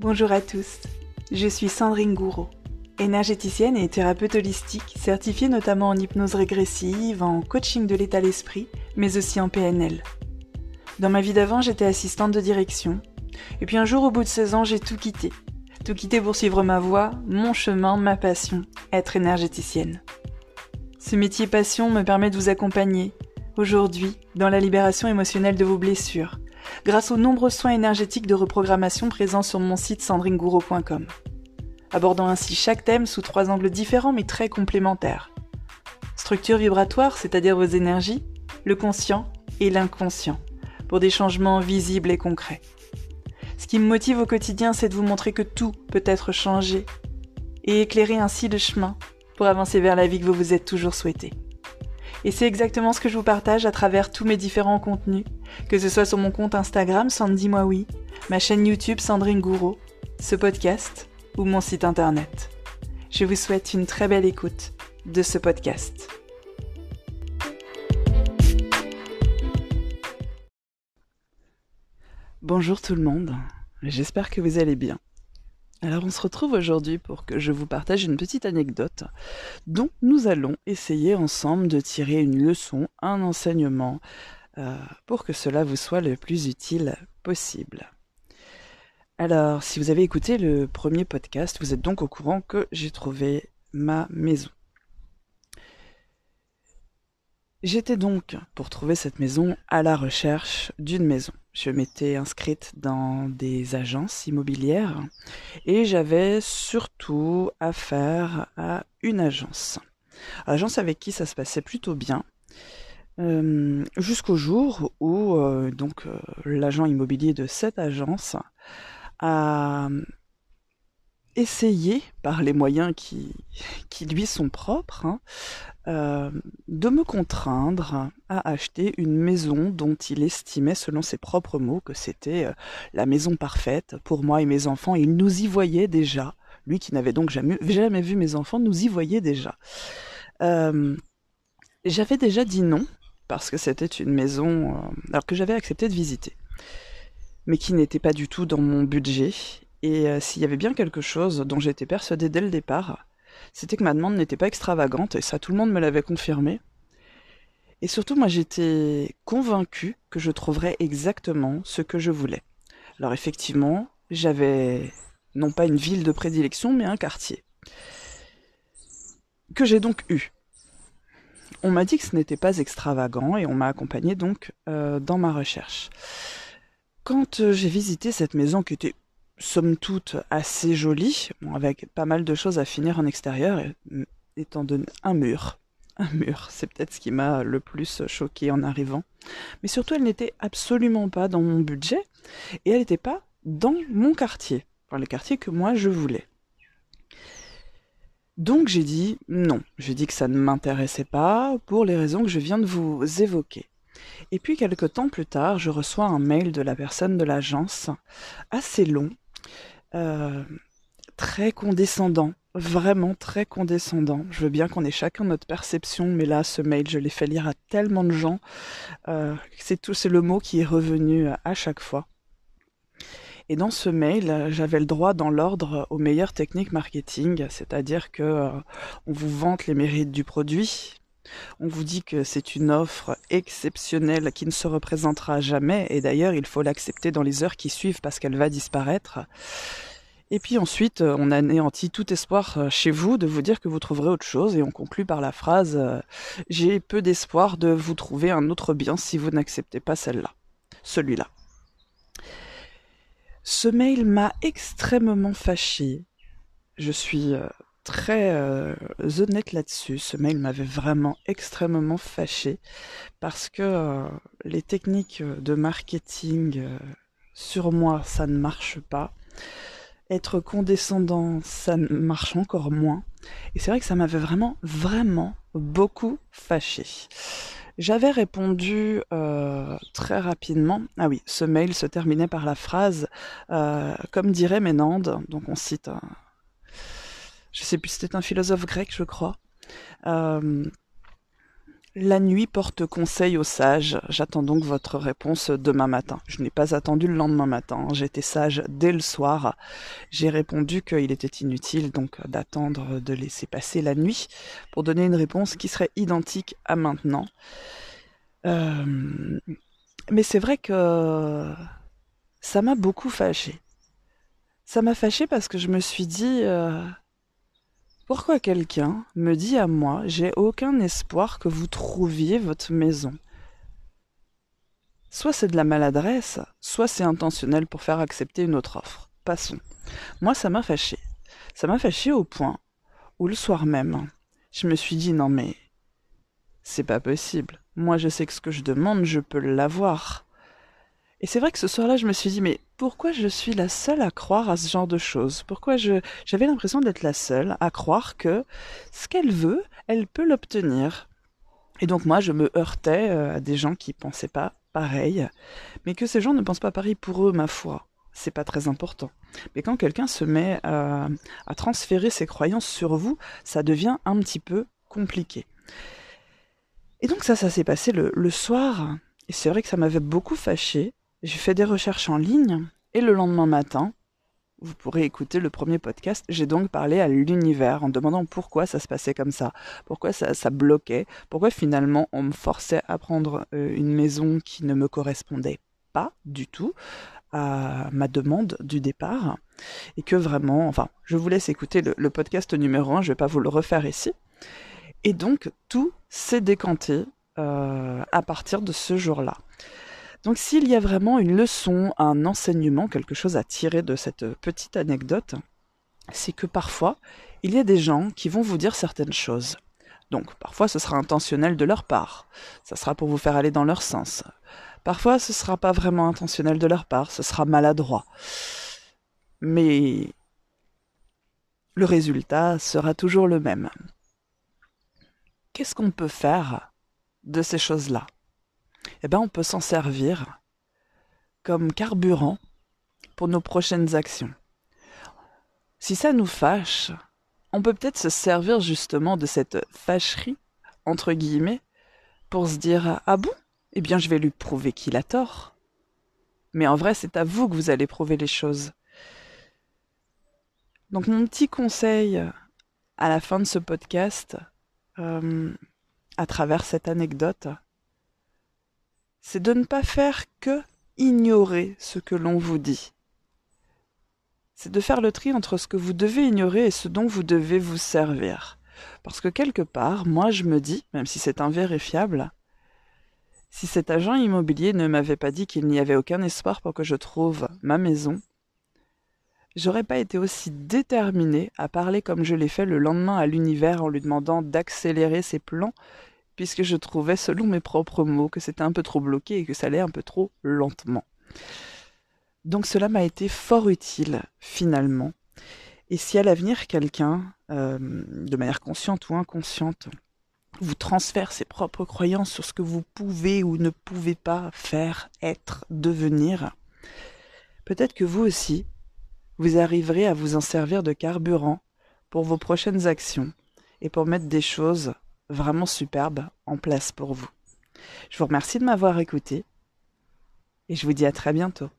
Bonjour à tous, je suis Sandrine Gouraud, énergéticienne et thérapeute holistique, certifiée notamment en hypnose régressive, en coaching de l'état d'esprit, mais aussi en PNL. Dans ma vie d'avant, j'étais assistante de direction, et puis un jour au bout de 16 ans, j'ai tout quitté. Tout quitté pour suivre ma voie, mon chemin, ma passion, être énergéticienne. Ce métier passion me permet de vous accompagner, aujourd'hui, dans la libération émotionnelle de vos blessures, grâce aux nombreux soins énergétiques de reprogrammation présents sur mon site sandringouro.com, abordant ainsi chaque thème sous trois angles différents mais très complémentaires. Structure vibratoire, c'est-à-dire vos énergies, le conscient et l'inconscient, pour des changements visibles et concrets. Ce qui me motive au quotidien, c'est de vous montrer que tout peut être changé et éclairer ainsi le chemin pour avancer vers la vie que vous vous êtes toujours souhaité. Et c'est exactement ce que je vous partage à travers tous mes différents contenus, que ce soit sur mon compte Instagram Sandy Moi ma chaîne YouTube Sandrine Gouraud, ce podcast ou mon site internet. Je vous souhaite une très belle écoute de ce podcast. Bonjour tout le monde, j'espère que vous allez bien. Alors on se retrouve aujourd'hui pour que je vous partage une petite anecdote dont nous allons essayer ensemble de tirer une leçon, un enseignement, euh, pour que cela vous soit le plus utile possible. Alors si vous avez écouté le premier podcast, vous êtes donc au courant que j'ai trouvé ma maison. J'étais donc, pour trouver cette maison, à la recherche d'une maison. Je m'étais inscrite dans des agences immobilières et j'avais surtout affaire à une agence. Agence avec qui ça se passait plutôt bien. Euh, jusqu'au jour où euh, donc euh, l'agent immobilier de cette agence a essayé, par les moyens qui, lui sont propres, hein, euh, de me contraindre à acheter une maison dont il estimait, selon ses propres mots, que c'était euh, la maison parfaite pour moi et mes enfants. il nous y voyait déjà. Lui qui n'avait donc jamais, jamais vu mes enfants, nous y voyait déjà. Euh, j'avais déjà dit non, parce que c'était une maison alors que j'avais accepté de visiter, mais qui n'était pas du tout dans mon budget. Et s'il y avait bien quelque chose dont j'étais persuadée dès le départ, c'était que ma demande n'était pas extravagante, et ça tout le monde me l'avait confirmé. Et surtout, moi j'étais convaincue que je trouverais exactement ce que je voulais. Alors effectivement, j'avais non pas une ville de prédilection, mais un quartier. Que j'ai donc eu. On m'a dit que ce n'était pas extravagant et on m'a accompagné donc euh, dans ma recherche. Quand euh, j'ai visité cette maison qui était somme toute assez jolie, avec pas mal de choses à finir en extérieur, étant donné un mur. Un mur, c'est peut-être ce qui m'a le plus choqué en arrivant. Mais surtout, elle n'était absolument pas dans mon budget et elle n'était pas dans mon quartier, enfin le quartier que moi je voulais. Donc j'ai dit non, j'ai dit que ça ne m'intéressait pas pour les raisons que je viens de vous évoquer. Et puis quelque temps plus tard, je reçois un mail de la personne de l'agence, assez long, euh, très condescendant, vraiment très condescendant. Je veux bien qu'on ait chacun notre perception, mais là, ce mail, je l'ai fait lire à tellement de gens. Euh, c'est tout, c'est le mot qui est revenu à chaque fois. Et dans ce mail, j'avais le droit dans l'ordre aux meilleures techniques marketing, c'est-à-dire que euh, vous vante les mérites du produit, on vous dit que c'est une offre exceptionnelle qui ne se représentera jamais, et d'ailleurs il faut l'accepter dans les heures qui suivent parce qu'elle va disparaître. Et puis ensuite, euh, on anéantit tout espoir euh, chez vous de vous dire que vous trouverez autre chose, et on conclut par la phrase euh, J'ai peu d'espoir de vous trouver un autre bien si vous n'acceptez pas celle-là, celui-là. Ce mail m'a extrêmement fâché. Je suis très euh, honnête là-dessus. Ce mail m'avait vraiment extrêmement fâché parce que euh, les techniques de marketing euh, sur moi, ça ne marche pas. Être condescendant, ça marche encore moins. Et c'est vrai que ça m'avait vraiment, vraiment beaucoup fâché. J'avais répondu très rapidement. Ah oui, ce mail se terminait par la phrase Comme dirait Ménande, donc on cite je sais plus, c'était un philosophe grec, je crois. Euh, La nuit porte conseil aux sages. J'attends donc votre réponse demain matin. Je n'ai pas attendu le lendemain matin. J'étais sage dès le soir. J'ai répondu qu'il était inutile donc d'attendre de laisser passer la nuit pour donner une réponse qui serait identique à maintenant. Euh, mais c'est vrai que ça m'a beaucoup fâché. Ça m'a fâché parce que je me suis dit euh, pourquoi quelqu'un me dit à moi j'ai aucun espoir que vous trouviez votre maison? Soit c'est de la maladresse, soit c'est intentionnel pour faire accepter une autre offre. Passons. Moi ça m'a fâché. Ça m'a fâché au point où le soir même, je me suis dit non mais c'est pas possible. Moi, je sais que ce que je demande, je peux l'avoir. Et c'est vrai que ce soir-là, je me suis dit, mais pourquoi je suis la seule à croire à ce genre de choses? Pourquoi je j'avais l'impression d'être la seule à croire que ce qu'elle veut, elle peut l'obtenir? Et donc moi, je me heurtais euh, à des gens qui pensaient pas pareil, mais que ces gens ne pensent pas pareil pour eux, ma foi. C'est pas très important. Mais quand quelqu'un se met à transférer ses croyances sur vous, ça devient un petit peu compliqué. Et donc ça, ça s'est passé le, soir. Et c'est vrai que ça m'avait beaucoup fâché. J'ai fait des recherches en ligne. Et le lendemain matin, vous pourrez écouter le premier podcast, j'ai donc parlé à l'univers en demandant pourquoi ça se passait comme ça, pourquoi ça, bloquait, pourquoi finalement on me forçait à prendre euh, une maison qui ne me correspondait pas du tout à ma demande du départ et que vraiment, enfin, je vous laisse écouter le, podcast numéro 1, je vais pas vous le refaire ici. Et donc tout s'est décanté euh, à partir de ce jour-là. Donc s'il y a vraiment une leçon, un enseignement, quelque chose à tirer de cette petite anecdote, c'est que parfois, il y a des gens qui vont vous dire certaines choses. Donc parfois ce sera intentionnel de leur part, ça sera pour vous faire aller dans leur sens. Parfois ce sera pas vraiment intentionnel de leur part, ce sera maladroit. Mais le résultat sera toujours le même qu'est-ce qu'on peut faire de ces choses-là? Eh bien, on peut s'en servir comme carburant pour nos prochaines actions. Si ça nous fâche, on peut peut-être se servir justement de cette fâcherie, entre guillemets, pour se dire Ah bon? Eh bien, je vais lui prouver qu'il a tort. Mais en vrai, c'est à vous que vous allez prouver les choses. Donc, mon petit conseil à la fin de ce podcast, euh, à travers cette anecdote, c'est de ne pas faire que ignorer ce que l'on vous dit. C'est de faire le tri entre ce que vous devez ignorer et ce dont vous devez vous servir. Parce que quelque part, moi je me dis, même si c'est invérifiable, si cet agent immobilier ne m'avait pas dit qu'il n'y avait aucun espoir pour que je trouve ma maison, j'aurais pas été aussi déterminé à parler comme je l'ai fait le lendemain à l'univers en lui demandant d'accélérer ses plans, puisque je trouvais, selon mes propres mots, que c'était un peu trop bloqué et que ça allait un peu trop lentement. Donc cela m'a été fort utile, finalement. Et si à l'avenir quelqu'un, euh, de manière consciente ou inconsciente, vous transfère ses propres croyances sur ce que vous pouvez ou ne pouvez pas faire, être, devenir, peut-être que vous aussi, vous arriverez à vous en servir de carburant pour vos prochaines actions et pour mettre des choses vraiment superbes en place pour vous. Je vous remercie de m'avoir écouté et je vous dis à très bientôt.